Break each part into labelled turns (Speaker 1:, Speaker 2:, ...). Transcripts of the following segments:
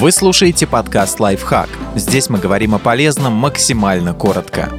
Speaker 1: Вы слушаете подкаст «Лайфхак». Здесь мы говорим о полезном максимально коротко.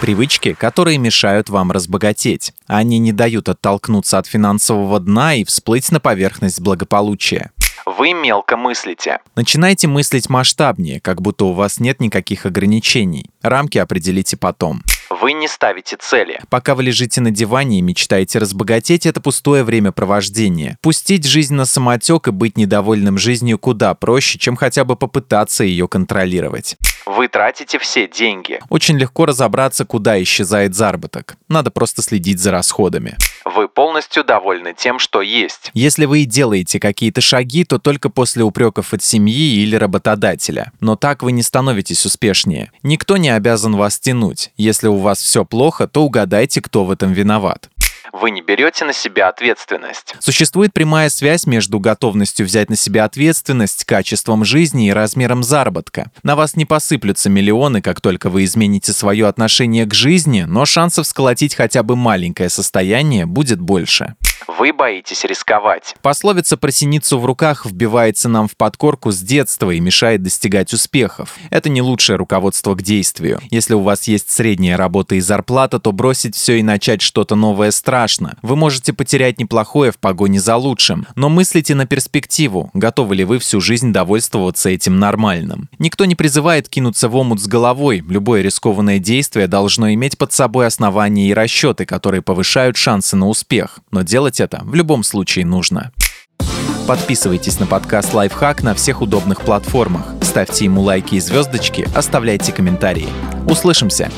Speaker 1: Привычки, которые мешают вам разбогатеть. Они не дают оттолкнуться от финансового дна и всплыть на поверхность благополучия. Вы мелко мыслите. Начинайте мыслить масштабнее, как будто у вас нет никаких ограничений. Рамки определите потом. Вы не ставите цели. Пока вы лежите на диване и мечтаете разбогатеть, это пустое времяпровождение. Пустить жизнь на самотек и быть недовольным жизнью куда проще, чем хотя бы попытаться ее контролировать. Вы тратите все деньги. Очень легко разобраться, куда исчезает заработок. Надо просто следить за расходами. Вы полностью довольны тем, что есть. Если вы и делаете какие-то шаги, то только после упреков от семьи или работодателя. Но так вы не становитесь успешнее. Никто не обязан вас тянуть. Если у вас все плохо, то угадайте, кто в этом виноват вы не берете на себя ответственность. Существует прямая связь между готовностью взять на себя ответственность, качеством жизни и размером заработка. На вас не посыплются миллионы, как только вы измените свое отношение к жизни, но шансов сколотить хотя бы маленькое состояние будет больше. Вы боитесь рисковать. Пословица про синицу в руках вбивается нам в подкорку с детства и мешает достигать успехов. Это не лучшее руководство к действию. Если у вас есть средняя работа и зарплата, то бросить все и начать что-то новое страшно. Вы можете потерять неплохое в погоне за лучшим. Но мыслите на перспективу. Готовы ли вы всю жизнь довольствоваться этим нормальным? Никто не призывает кинуться в омут с головой. Любое рискованное действие должно иметь под собой основания и расчеты, которые повышают шансы на успех. Но делать это в любом случае нужно. Подписывайтесь на подкаст «Лайфхак» на всех удобных платформах. Ставьте ему лайки и звездочки, оставляйте комментарии. Услышимся!